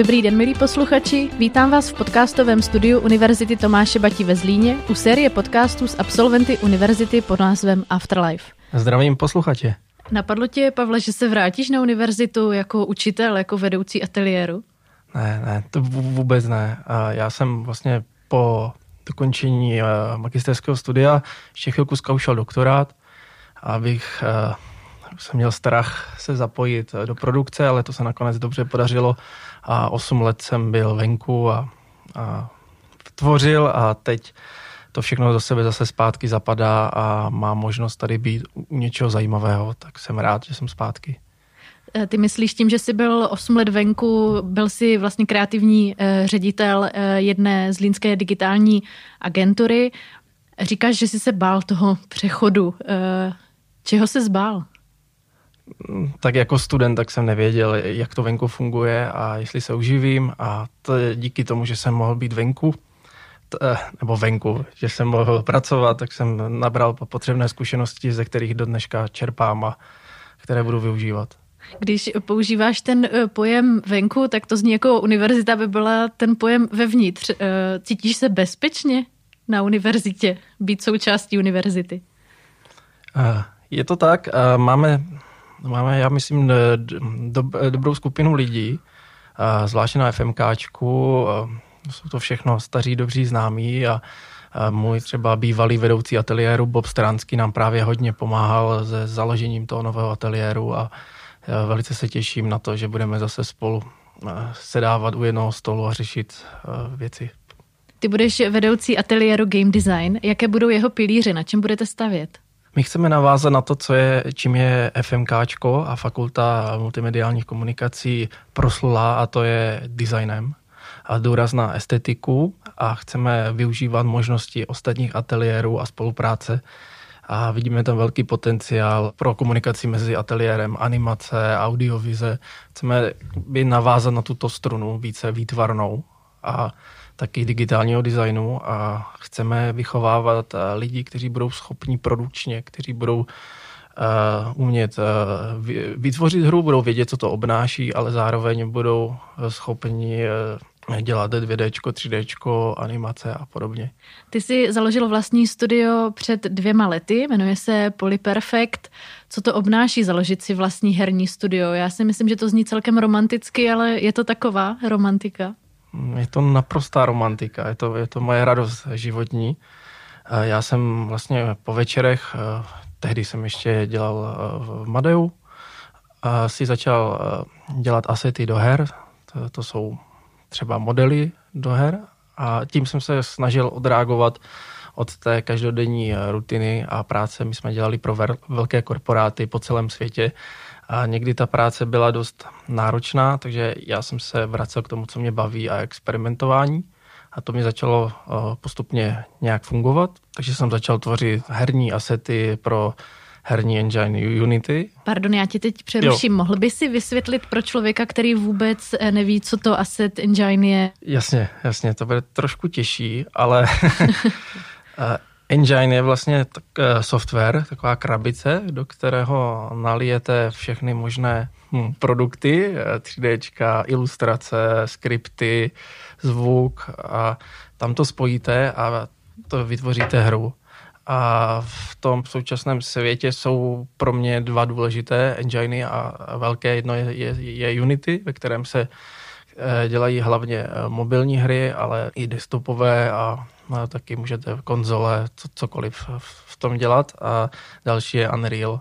Dobrý den, milí posluchači. Vítám vás v podcastovém studiu Univerzity Tomáše Batí ve Zlíně u série podcastů s absolventy univerzity pod názvem Afterlife. Zdravím posluchače. Napadlo tě, Pavle, že se vrátíš na univerzitu jako učitel, jako vedoucí ateliéru? Ne, ne, to vůbec ne. Já jsem vlastně po dokončení eh, magisterského studia ještě chvilku zkoušel doktorát, abych eh, jsem měl strach se zapojit do produkce, ale to se nakonec dobře podařilo a 8 let jsem byl venku a, a tvořil a teď to všechno do sebe zase zpátky zapadá a mám možnost tady být u něčeho zajímavého, tak jsem rád, že jsem zpátky. Eh, ty myslíš tím, že jsi byl 8 let venku, byl jsi vlastně kreativní eh, ředitel eh, jedné z línské digitální agentury. Říkáš, že jsi se bál toho přechodu. Čeho se zbál? Tak jako student, tak jsem nevěděl, jak to venku funguje a jestli se uživím a to je díky tomu, že jsem mohl být venku, t, nebo venku, že jsem mohl pracovat, tak jsem nabral potřebné zkušenosti, ze kterých do dneška čerpám a které budu využívat. Když používáš ten eh, pojem venku, tak to zní jako univerzita by byla ten pojem vevnitř. Eh, cítíš se bezpečně na univerzitě, být součástí univerzity? Eh, je to tak. Máme Máme, já myslím, do, dobrou skupinu lidí, zvláště na FMKčku. Jsou to všechno staří, dobří známí a můj třeba bývalý vedoucí ateliéru Bob Stransky nám právě hodně pomáhal se založením toho nového ateliéru a velice se těším na to, že budeme zase spolu sedávat u jednoho stolu a řešit věci. Ty budeš vedoucí ateliéru Game Design. Jaké budou jeho pilíře? Na čem budete stavět? My chceme navázat na to, co je, čím je FMK a fakulta multimediálních komunikací proslulá a to je designem a důraz na estetiku a chceme využívat možnosti ostatních ateliérů a spolupráce a vidíme tam velký potenciál pro komunikaci mezi ateliérem, animace, audiovize. Chceme být navázat na tuto strunu více výtvarnou a taky digitálního designu a chceme vychovávat eh, lidi, kteří budou schopní produkčně, kteří budou uh, umět uh, vytvořit hru, budou vědět, co to obnáší, ale zároveň budou schopni uh, dělat 2D, 3D, animace a podobně. Ty jsi založil vlastní studio před dvěma lety, jmenuje se Polyperfect. Co to obnáší založit si vlastní herní studio? Já si myslím, že to zní celkem romanticky, ale je to taková romantika? Je to naprostá romantika, je to, je to moje radost životní. Já jsem vlastně po večerech, eh, tehdy jsem ještě dělal eh, v Madeu, si začal dělat asety do her, to, to jsou třeba modely do her a tím jsem se snažil odreagovat od té každodenní rutiny a práce. My jsme dělali pro velké korporáty po celém světě a někdy ta práce byla dost náročná, takže já jsem se vracel k tomu, co mě baví a experimentování. A to mi začalo eh, postupně nějak fungovat, takže jsem začal tvořit herní asety pro herní engine Unity. Pardon, já ti teď přeruším. Jo. Mohl by si vysvětlit pro člověka, který vůbec eh, neví, co to asset engine je? Jasně, jasně, to bude trošku těžší, ale eh, Engine je vlastně tak, eh, software, taková krabice, do kterého nalijete všechny možné hm, produkty, 3D, eh, ilustrace, skripty, zvuk a tam to spojíte a to vytvoříte hru. A v tom současném světě jsou pro mě dva důležité enginy a velké. Jedno je, je, je Unity, ve kterém se eh, dělají hlavně mobilní hry, ale i desktopové a taky můžete konzole, co, cokoliv v tom dělat. A další je Unreal,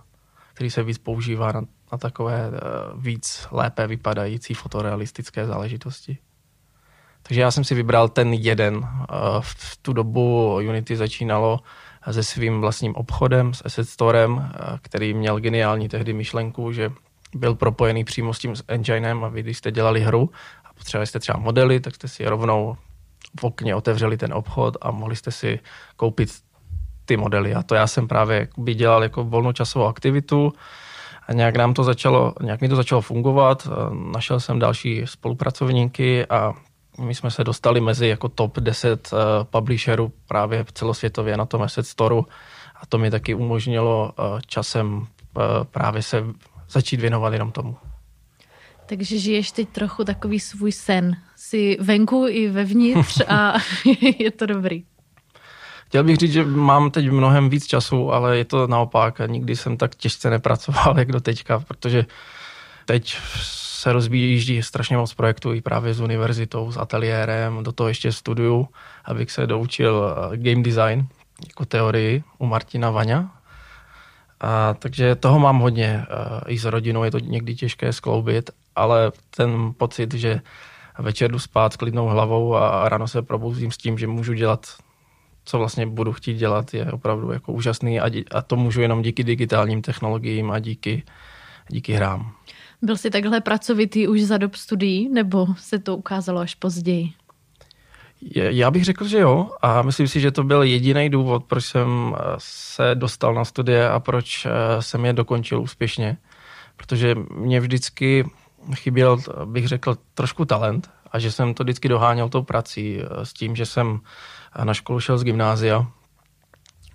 který se víc používá na, na takové uh, víc lépe vypadající fotorealistické záležitosti. Takže já jsem si vybral ten jeden. Uh, v tu dobu Unity začínalo se svým vlastním obchodem, s Asset Storem, uh, který měl geniální tehdy myšlenku, že byl propojený přímo s tím enginem a vy, když jste dělali hru a potřebovali jste třeba modely, tak jste si rovnou v okně otevřeli ten obchod a mohli jste si koupit ty modely. A to já jsem právě by dělal jako volnou časovou aktivitu a nějak nám to začalo, nějak mi to začalo fungovat. Našel jsem další spolupracovníky a my jsme se dostali mezi jako top 10 eh, publisherů právě celosvětově na tom Asset Store a to mi taky umožnilo eh, časem právě se začít věnovat jenom tomu. Takže žiješ teď trochu takový svůj sen. Jsi venku i vevnitř a je to dobrý. Chtěl bych říct, že mám teď mnohem víc času, ale je to naopak. Nikdy jsem tak těžce nepracoval, jak do teďka, protože teď se rozbíjí strašně moc projektů i právě s univerzitou, s ateliérem, do toho ještě studiu, abych se doučil eh, game design jako teorii u Martina Vaňa. A, takže toho mám hodně. Eh, I s rodinou je to někdy těžké skloubit, ale ten pocit, že večer jdu spát s klidnou hlavou a ráno se probouzím s tím, že můžu dělat co vlastně budu chtít dělat, je opravdu jako úžasný a, dí, a to můžu jenom díky digitálním technologiím a díky, díky hrám. Byl jsi takhle pracovitý už za dob studií, nebo se to ukázalo až později? Já bych řekl, že jo a myslím si, že to byl jediný důvod, proč jsem eh, se dostal na studie a proč eh, jsem je dokončil úspěšně. Protože mě vždycky chyběl, bych řekl, trošku talent a že jsem to vždycky doháněl tou prací eh, s tím, že jsem na školu šel z gymnázia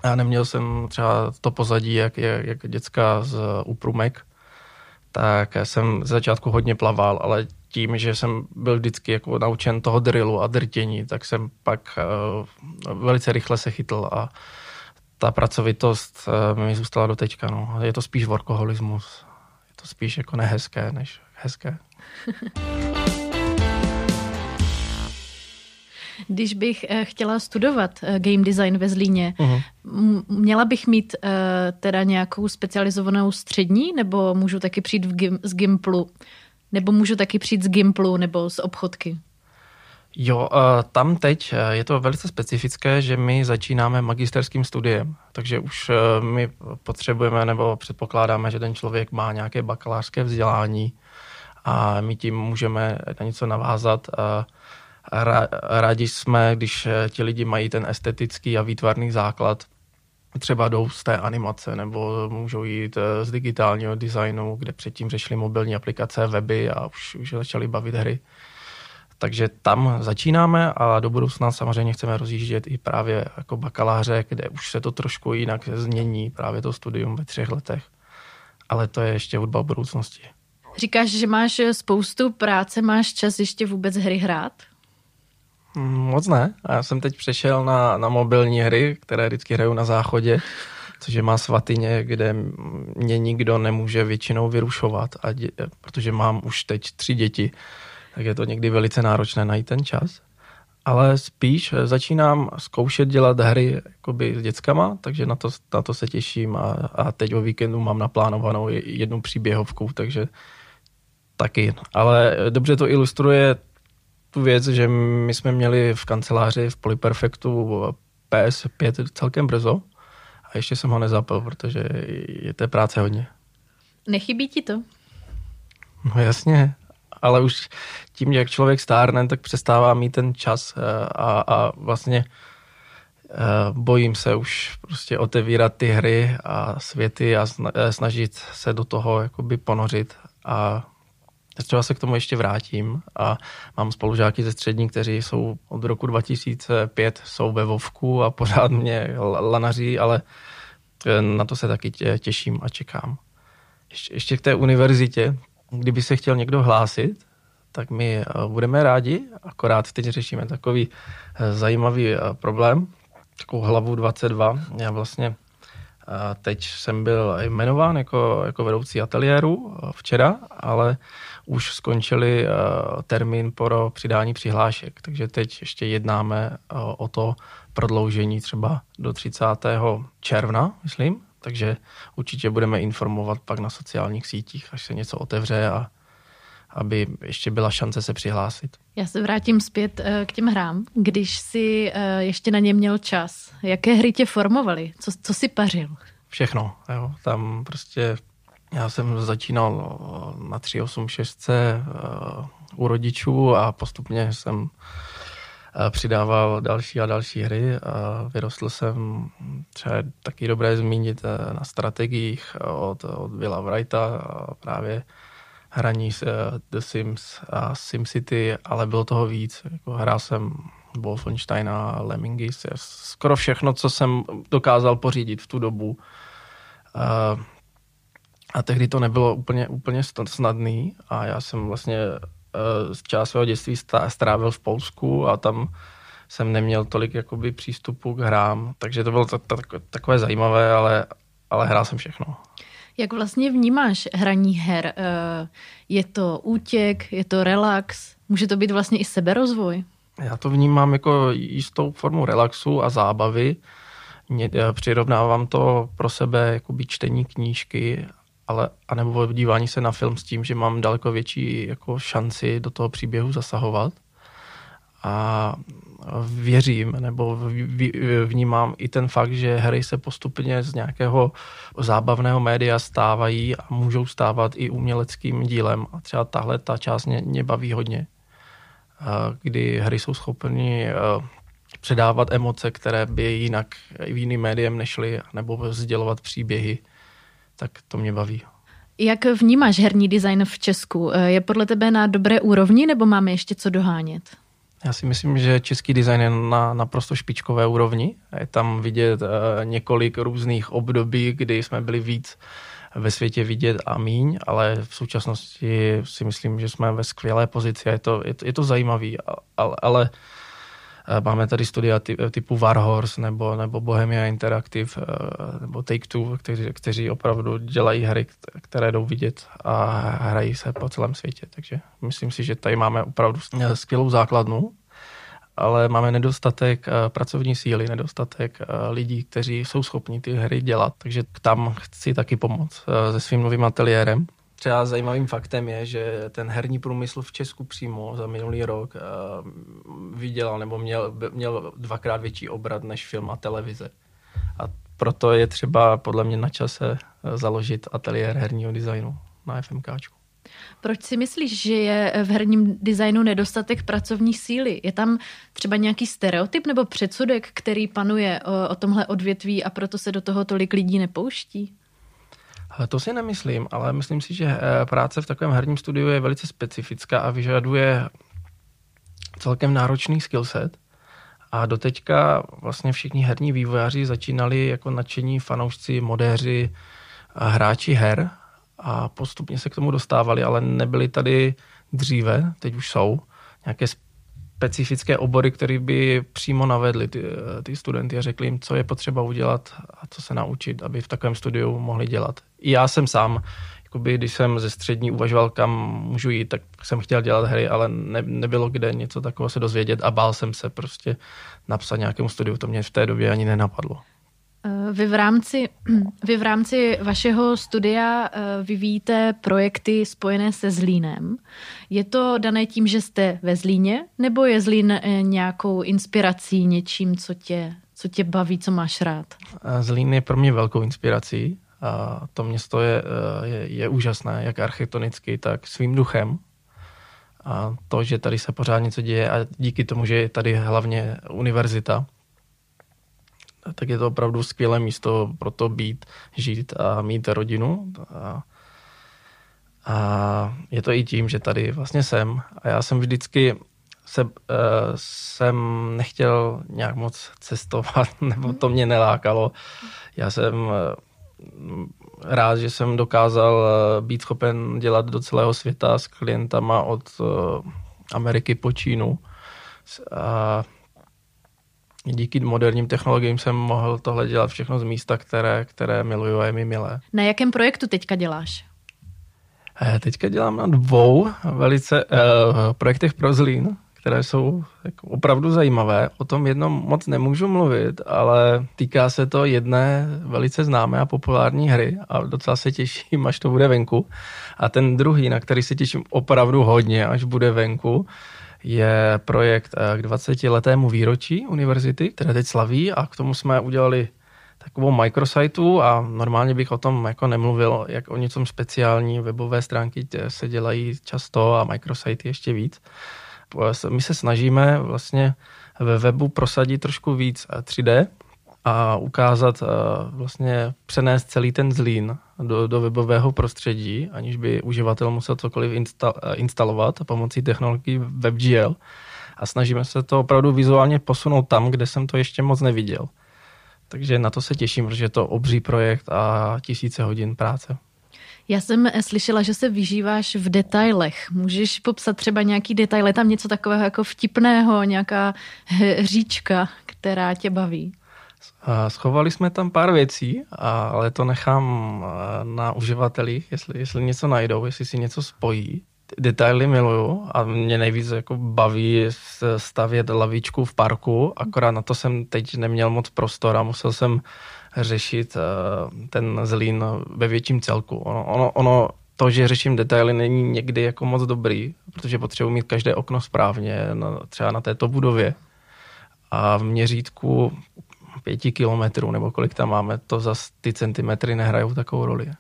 a neměl jsem třeba to pozadí, jak, jak, jak děcka z Uprumek, tak jsem z začátku hodně plaval, ale tím, že jsem byl vždycky jako naučen toho drillu a drtění, tak jsem pak uh, velice rychle se chytl a ta pracovitost mi zůstala do teďka. No. Je to spíš workoholismus. Je to spíš jako nehezké, než hezké. Když bych uh, chtěla studovat uh, game design ve Zlíně, uh-huh. měla bych mít uh, teda nějakou specializovanou střední, nebo můžu taky přijít v gim, z Gimplu? Nebo můžu taky přijít z Gimplu nebo z obchodky? Jo, tam teď je to velice specifické, že my začínáme magisterským studiem, takže už my potřebujeme nebo předpokládáme, že ten člověk má nějaké bakalářské vzdělání a my tím můžeme na něco navázat. Rádi jsme, když ti lidi mají ten estetický a výtvarný základ, třeba jdou z té animace nebo můžou jít eh, z digitálního designu, kde předtím řešili mobilní aplikace, weby a už, už začali bavit hry. Takže tam začínáme a do budoucna samozřejmě chceme rozjíždět i právě jako bakaláře, kde už se to trošku jinak změní, právě to studium ve třech letech. Ale to je ještě hudba budoucnosti. Říkáš, že máš spoustu práce, máš čas ještě vůbec hry hrát? Moc ne. Já jsem teď přešel na, na mobilní hry, které vždycky hraju na záchodě, což je má svatyně, kde mě nikdo nemůže většinou vyrušovat, a dě, protože mám už teď tři děti, tak je to někdy velice náročné najít ten čas. Ale spíš začínám zkoušet dělat hry jakoby s dětskama, takže na to, na to se těším a, a teď o víkendu mám naplánovanou jednu příběhovku, takže taky. Ale dobře to ilustruje tu věc, že my jsme měli v kanceláři v Polyperfectu PS5 celkem brzo a ještě jsem ho nezapil, protože je té práce hodně. Nechybí ti to? No jasně, ale už tím, jak člověk stárne, tak přestává mít ten čas eh, a, a vlastně eh, bojím se už prostě otevírat ty hry a světy a eh, snažit se do toho jakoby ponořit a Třeba se k tomu ještě vrátím a mám spolužáky ze střední, kteří jsou od roku 2005, jsou ve Vovku a pořád mě lanaří, ale na to se taky těším a čekám. Ještě, k té univerzitě, kdyby se chtěl někdo hlásit, tak my eh, budeme rádi, akorát teď řešíme takový eh, zajímavý problém, takovou hlavu 22. Já vlastně teď jsem byl jmenován jako, jako vedoucí ateliéru včera, ale už skončili uh, termín pro přidání přihlášek, takže teď ještě jednáme uh, o to prodloužení třeba do 30. června, myslím, takže určitě budeme informovat pak na sociálních sítích, až se něco otevře a aby ještě byla šance se přihlásit. Já se vrátím zpět eh, k těm hrám. Když si ještě na ně měl čas, jaké hry tě formovaly? Co, co si pařil? Všechno. Jo. Tam prostě já jsem začínal na 386 eh, u rodičů a postupně jsem eh, přidával další a další hry a vyrostl jsem, třeba taky dobré zmínit eh, na strategiích od, od Willa Wrighta a právě hraní s The Sims a SimCity, ale bylo toho víc. Jako hrál jsem Wolfensteina, Lemmingis, skoro všechno, co jsem dokázal pořídit v tu dobu A tehdy to nebylo úplně, úplně snadný a já jsem vlastně z část svého dětství strávil v Polsku a tam jsem neměl tolik jakoby přístupu k hrám, takže to bylo takové zajímavé, ale, ale hrál jsem všechno. Jak vlastně vnímáš hraní her? Eh, je to útěk, je to relax? Může to být vlastně i seberozvoj? Já to vnímám jako jistou formu relaxu a zábavy. Eh, přirovnávám to pro sebe jako čtení knížky, ale anebo dívání se na film s tím, že mám daleko větší jako šanci do toho příběhu zasahovat. A věřím nebo vnímám i ten fakt, že hry se postupně z nějakého zábavného média stávají a můžou stávat i uměleckým dílem. A třeba tahle ta část mě, mě baví hodně, kdy hry jsou schopny předávat emoce, které by jinak jiným médiem nešly, nebo sdělovat příběhy, tak to mě baví. Jak vnímáš herní design v Česku? Je podle tebe na dobré úrovni nebo máme ještě co dohánět? Já si myslím, že český design je na naprosto špičkové úrovni. Je tam vidět uh, několik různých období, kdy jsme byli víc ve světě vidět a míň, ale v současnosti si myslím, že jsme ve skvělé pozici a je to, je to, je to zajímavý, ale, ale Eh, máme tady studia typu Warhorse nebo, nebo Bohemia Interactive eh, nebo Take-Two, kteří, kteří opravdu dělají hry, které jdou vidět a hrají se po celém světě. Takže myslím si, že tady máme opravdu skvělou základnu, ale máme nedostatek eh, pracovní síly, nedostatek lidí, kteří jsou schopni ty hry dělat. Takže tam chci taky pomoct se svým novým ateliérem, Třeba zajímavým faktem je, že ten herní průmysl v Česku přímo za minulý rok uh, vydělal nebo měl, měl dvakrát větší obrat než film a televize. A proto je třeba podle mě na čase eh, založit ateliér herního designu na FMKčku. Proč si myslíš, že je v herním designu nedostatek pracovní síly? Je tam třeba nějaký stereotyp nebo předsudek, který panuje o, o tomhle odvětví a proto se do toho tolik lidí nepouští? To si nemyslím, ale myslím si, že eh, práce v takovém herním studiu je velice specifická a vyžaduje celkem náročný skillset. A doteďka vlastně všichni herní vývojáři začínali jako nadšení fanoušci, modéři, hráči her a postupně se k tomu dostávali, ale nebyli tady dříve, teď už jsou, nějaké specifické obory, které by přímo navedly ty, ty studenty a řekli jim, co je potřeba udělat a co se naučit, aby v takovém studiu mohli dělat. I já jsem sám, jakoby, když jsem ze střední uvažoval, kam můžu jít, tak jsem chtěl dělat hry, ale ne, nebylo kde něco takového se dozvědět a bál jsem se prostě napsat nějakému studiu. To mě v té době ani nenapadlo. Eh, vy v rámci, vy v rámci vašeho studia eh, vyvíjíte projekty spojené se Zlínem. Je to dané tím, že jste ve Zlíně, nebo je Zlín eh, nějakou inspirací, něčím, co tě, co tě baví, co máš rád? Zlín je pro mě velkou inspirací. A to město je, je, je úžasné, jak architektonicky, tak svým duchem. A to, že tady se pořád něco děje a díky tomu, že je tady hlavně univerzita, tak je to opravdu skvělé místo pro to být, žít a mít rodinu. A, a je to i tím, že tady vlastně jsem. A já jsem vždycky se, uh, jsem nechtěl nějak moc cestovat, nebo to mě nelákalo. Já jsem uh, rád, že jsem dokázal uh, být schopen dělat do celého světa s klientama od uh, Ameriky po Čínu. A díky moderním technologiím jsem mohl tohle dělat všechno z místa, které, které miluju a je mi milé. Na jakém projektu teďka děláš? Eh, teďka dělám na dvou velice uh, projektech pro Zlín, které jsou jako opravdu zajímavé. O tom jednom moc nemůžu mluvit, ale týká se to jedné velice známé a populární hry a docela se těším, až to bude venku. A ten druhý, na který se těším opravdu hodně, až bude venku, je projekt eh, k 20 letému výročí univerzity, které teď slaví a k tomu jsme udělali takovou micrositeu a normálně bych o tom jako nemluvil, jak o něčem speciální. Webové stránky se dělají často a microsity ještě víc. My se snažíme vlastně ve webu prosadit trošku víc 3D eh, a ukázat eh, vlastně přenést celý ten zlín do, do webového prostředí, aniž by uživatel musel cokoliv eh, instalovat pomocí technologií WebGL. A snažíme se to opravdu vizuálně posunout tam, kde jsem to ještě moc neviděl. Takže na to se těším, protože je to obří projekt a tisíce hodin práce. Já jsem slyšela, že se vyžíváš v detailech. Můžeš popsat třeba nějaký detail? Je tam něco takového jako vtipného, nějaká hříčka, která tě baví? Schovali jsme tam pár věcí, ale to nechám na uživatelích, jestli, jestli něco najdou, jestli si něco spojí. Detaily miluju a mě nejvíc jako baví stavět lavičku v parku, akorát na to jsem teď neměl moc prostor a musel jsem řešit ten zlín ve větším celku. Ono, ono, ono to, že řeším detaily, není někdy jako moc dobrý, protože potřebuji mít každé okno správně, třeba na této budově. A v měřítku pěti kilometrů, nebo kolik tam máme, to za ty centimetry nehrajou takovou roli.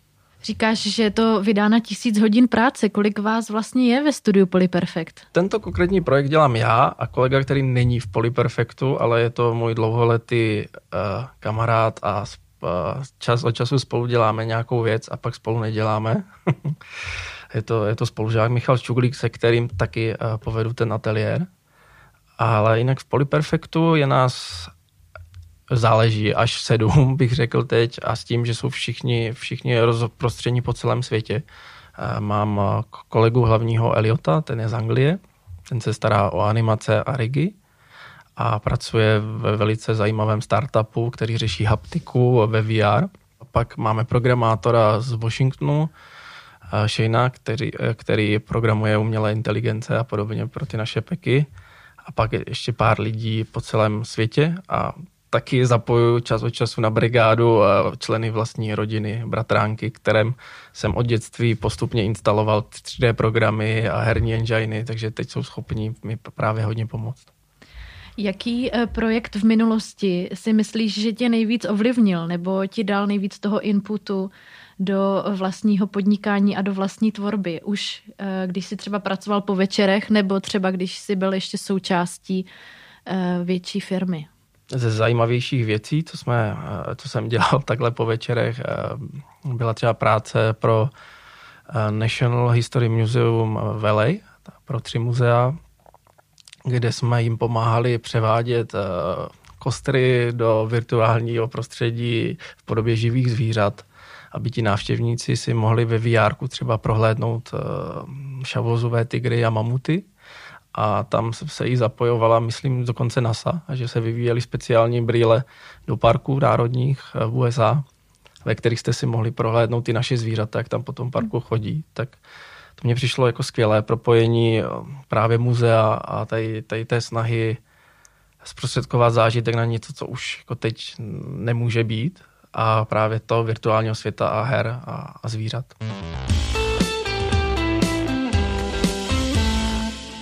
Říkáš, že je to vydá na tisíc hodin práce. Kolik vás vlastně je ve studiu Polyperfect? Tento konkrétní projekt dělám já a kolega, který není v Polyperfectu, ale je to můj dlouholetý uh, kamarád a uh, čas od času spolu děláme nějakou věc a pak spolu neděláme. je, to, je to spolužák Michal Čuglík, se kterým taky uh, povedu ten ateliér. Ale jinak v Polyperfectu je nás záleží až sedm, bych řekl teď, a s tím, že jsou všichni, všichni rozprostření po celém světě. Mám kolegu hlavního Eliota, ten je z Anglie, ten se stará o animace a rigy a pracuje ve velice zajímavém startupu, který řeší haptiku ve VR. Pak máme programátora z Washingtonu, Shayna, který, který programuje umělé inteligence a podobně pro ty naše peky. A pak ještě pár lidí po celém světě a taky zapojuju čas od času na brigádu členy vlastní rodiny, bratránky, kterém jsem od dětství postupně instaloval 3D programy a herní enginy, takže teď jsou schopni mi právě hodně pomoct. Jaký eh, projekt v minulosti si myslíš, že tě nejvíc ovlivnil nebo ti dal nejvíc toho inputu do vlastního podnikání a do vlastní tvorby? Už eh, když jsi třeba pracoval po večerech nebo třeba když jsi byl ještě součástí eh, větší firmy? Ze zajímavějších věcí, co, jsme, eh, co jsem dělal takhle po večerech, eh, byla třeba práce pro eh, National History Museum v LA, pro tři muzea, kde jsme jim pomáhali převádět kostry do virtuálního prostředí v podobě živých zvířat, aby ti návštěvníci si mohli ve VR třeba prohlédnout šavozové tygry a mamuty a tam se jí zapojovala, myslím, dokonce NASA, a že se vyvíjely speciální brýle do parků národních eh, v USA, ve kterých jste si mohli prohlédnout ty naše zvířata, jak tam po tom parku chodí, tak to mně přišlo jako skvělé propojení eh, právě muzea a tady, tady té snahy zprostředkovat zážitek na něco, co už jako teď nemůže být a právě to virtuálního světa a her a, a zvířat.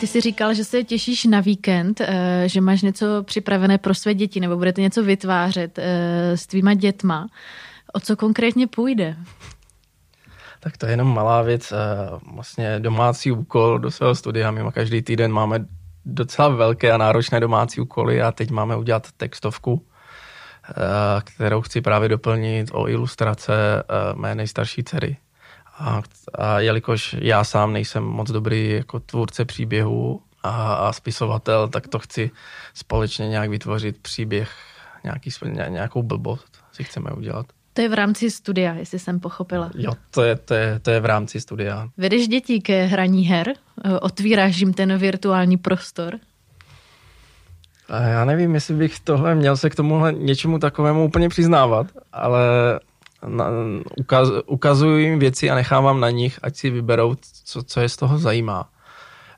Ty jsi říkal, že se těšíš na víkend, eh, že máš něco připravené pro své děti nebo budete něco vytvářet eh, s tvýma dětma. O co konkrétně půjde? Tak to je jenom malá věc, eh, vlastně domácí úkol do svého studia. My každý týden máme docela velké a náročné domácí úkoly a teď máme udělat textovku, kterou chci právě doplnit o ilustrace mé nejstarší dcery. A, a jelikož já sám nejsem moc dobrý jako tvůrce příběhu a, a spisovatel, tak to chci společně nějak vytvořit příběh, nějaký, nějakou blbost si chceme udělat. To je v rámci studia, jestli jsem pochopila. Jo, to je, to je, to je v rámci studia. Vedeš děti ke hraní her? Otvíráš jim ten virtuální prostor? A já nevím, jestli bych tohle měl se k tomuhle něčemu takovému úplně přiznávat, ale na, ukaz, ukazuju jim věci a nechávám na nich, ať si vyberou, co, co je z toho zajímá.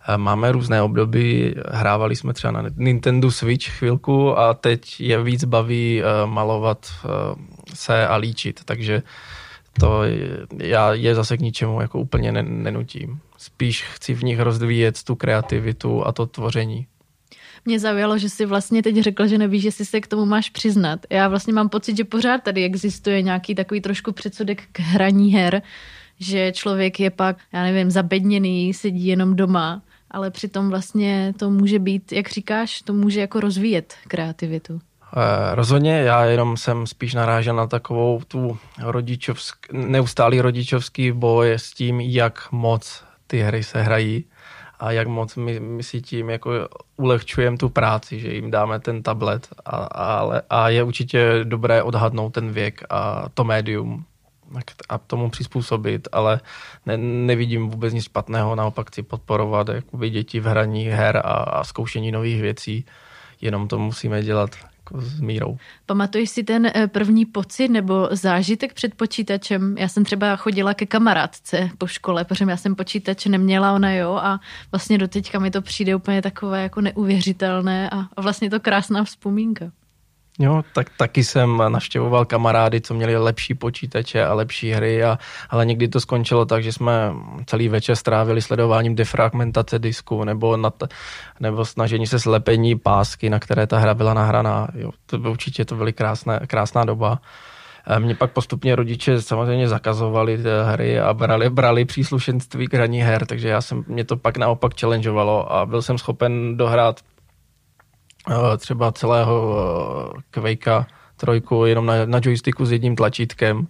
Eh, máme různé období, hrávali jsme třeba na Nintendo Switch chvilku a teď je víc baví eh, malovat eh, se a líčit, takže to já je zase k ničemu jako úplně nenutím. Spíš chci v nich rozdvíjet tu kreativitu a to tvoření. Mě zaujalo, že jsi vlastně teď řekl, že nevíš, jestli se k tomu máš přiznat. Já vlastně mám pocit, že pořád tady existuje nějaký takový trošku předsudek k hraní her, že člověk je pak, já nevím, zabedněný, sedí jenom doma, ale přitom vlastně to může být, jak říkáš, to může jako rozvíjet kreativitu. Eh, rozhodně, já jenom jsem spíš narážel na takovou tu rodičovsk, neustálý rodičovský boj s tím, jak moc ty hry se hrají a jak moc my, my si tím jako ulehčujeme tu práci, že jim dáme ten tablet a, a, a je určitě dobré odhadnout ten věk a to médium, a tomu přizpůsobit, ale ne, nevidím vůbec nic špatného, naopak chci podporovat jakoby děti v hraní her a, a zkoušení nových věcí, jenom to musíme dělat jako s mírou. Pamatuješ si ten eh, první pocit nebo zážitek před počítačem? Já jsem třeba chodila ke kamarádce po škole, protože já jsem počítač neměla, ona jo, a vlastně do teďka mi to přijde úplně takové jako neuvěřitelné a vlastně to krásná vzpomínka. Jo, tak taky jsem navštěvoval kamarády, co měli lepší počítače a lepší hry, a, ale někdy to skončilo tak, že jsme celý večer strávili sledováním defragmentace disku nebo, nad, nebo snažení se slepení pásky, na které ta hra byla nahraná. Jo, to by určitě to byly krásné, krásná doba. Mě pak postupně rodiče samozřejmě zakazovali hry a brali, brali příslušenství k hraní her, takže já jsem, mě to pak naopak challengeovalo a byl jsem schopen dohrát třeba celého eh, Quakea trojku jenom na, na joysticku s jedním tlačítkem,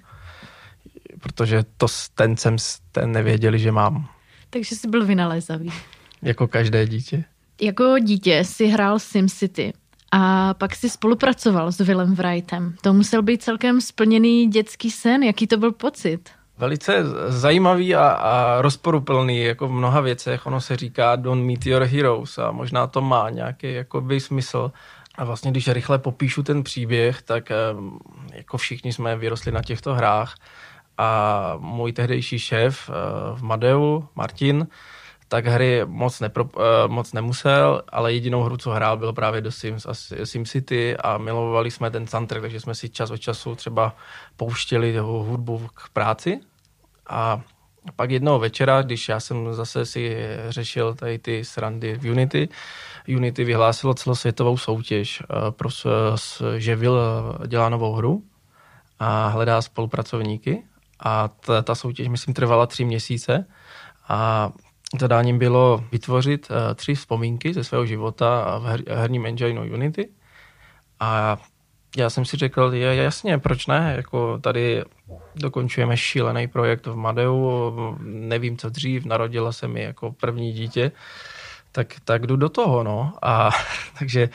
protože to ten jsem ten nevěděli, že mám. Takže jsi byl vynalezavý. Jako každé dítě. Jako dítě si hrál SimCity a pak si spolupracoval s Willem Wrightem. To musel být celkem splněný dětský sen. Jaký to byl pocit? Velice zajímavý a, a rozporuplný, jako v mnoha věcech. Ono se říká don't meet your heroes a možná to má nějaký jakoby smysl. A vlastně, když rychle popíšu ten příběh, tak jako všichni jsme vyrostli na těchto hrách a můj tehdejší šéf eh, v Madeu, Martin, tak hry moc, nepro, uh, moc nemusel, ale jedinou hru, co hrál, byl právě do Sims a SimCity a milovali jsme ten soundtrack, takže jsme si čas od času třeba pouštěli hudbu k práci. A pak jednoho večera, když já jsem zase si řešil tady ty srandy v Unity, Unity vyhlásilo celosvětovou soutěž, uh, pro, že Will dělá novou hru a hledá spolupracovníky. A ta, ta soutěž, myslím, trvala tři měsíce. A Zadáním bylo vytvořit uh, tři vzpomínky ze svého života v her, herním engineu Unity. A já jsem si řekl, je jasně, proč ne? Jako tady dokončujeme šílený projekt v Madeu, nevím co dřív, narodila se mi jako první dítě, tak, tak jdu do toho, no. A takže a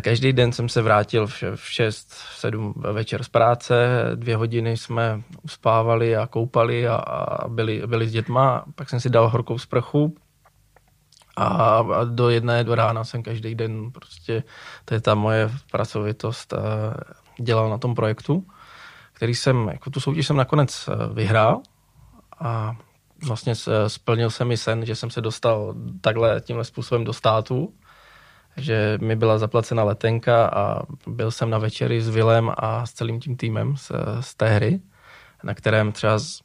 každý den jsem se vrátil v 6, v 7 večer z práce, dvě hodiny jsme uspávali a koupali a, a byli, byli s dětma, pak jsem si dal horkou sprchu. A, do jedné do rána jsem každý den prostě, to je ta moje pracovitost, dělal na tom projektu, který jsem, jako tu soutěž jsem nakonec e, vyhrál. A vlastně splnil se mi sen, že jsem se dostal takhle tímhle způsobem do státu že mi byla zaplacena letenka a byl jsem na večeři s Vilem a s celým tím týmem z, z té hry, na kterém třeba z,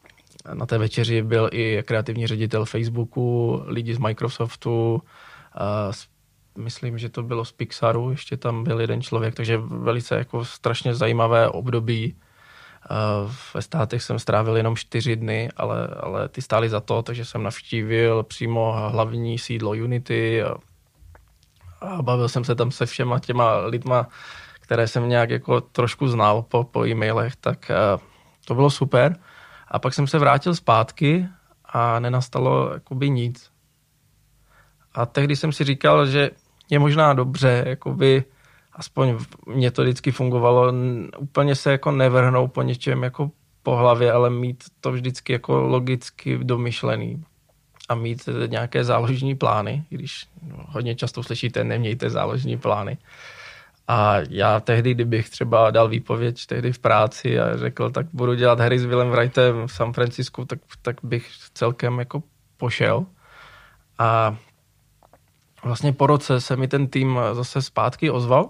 na té večeři byl i kreativní ředitel Facebooku, lidi z Microsoftu, z, myslím, že to bylo z Pixaru, ještě tam byl jeden člověk, takže velice jako strašně zajímavé období. Ve státech jsem strávil jenom čtyři dny, ale, ale ty stály za to, takže jsem navštívil přímo hlavní sídlo Unity, a bavil jsem se tam se všema těma lidma, které jsem nějak jako trošku znal po, po e-mailech, tak uh, to bylo super. A pak jsem se vrátil zpátky a nenastalo jakoby nic. A tehdy jsem si říkal, že je možná dobře, jakoby, aspoň mě to vždycky fungovalo, úplně se jako nevrhnout po něčem jako po hlavě, ale mít to vždycky jako logicky domyšlený a mít nějaké záložní plány, když hodně často slyšíte, nemějte záložní plány. A já tehdy, kdybych třeba dal výpověď tehdy v práci a řekl, tak budu dělat hry s Willem Wrightem v San Francisku, tak, tak bych celkem jako pošel. A vlastně po roce se mi ten tým zase zpátky ozval,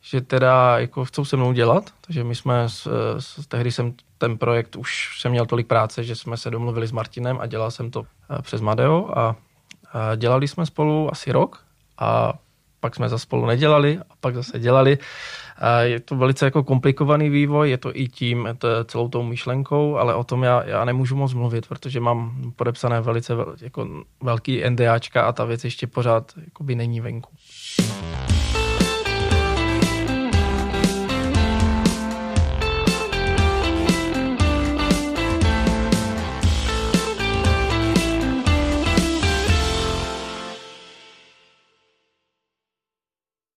že teda jako chcou se mnou dělat, takže my jsme, s, s, tehdy jsem ten projekt už jsem měl tolik práce, že jsme se domluvili s Martinem a dělal jsem to eh, přes Madeo a, dělali jsme spolu asi rok a pak jsme za spolu nedělali a pak zase dělali. Je to velice jako komplikovaný vývoj, je to i tím, to celou tou myšlenkou, ale o tom já, já nemůžu moc mluvit, protože mám podepsané velice jako velký NDAčka a ta věc ještě pořád by není venku.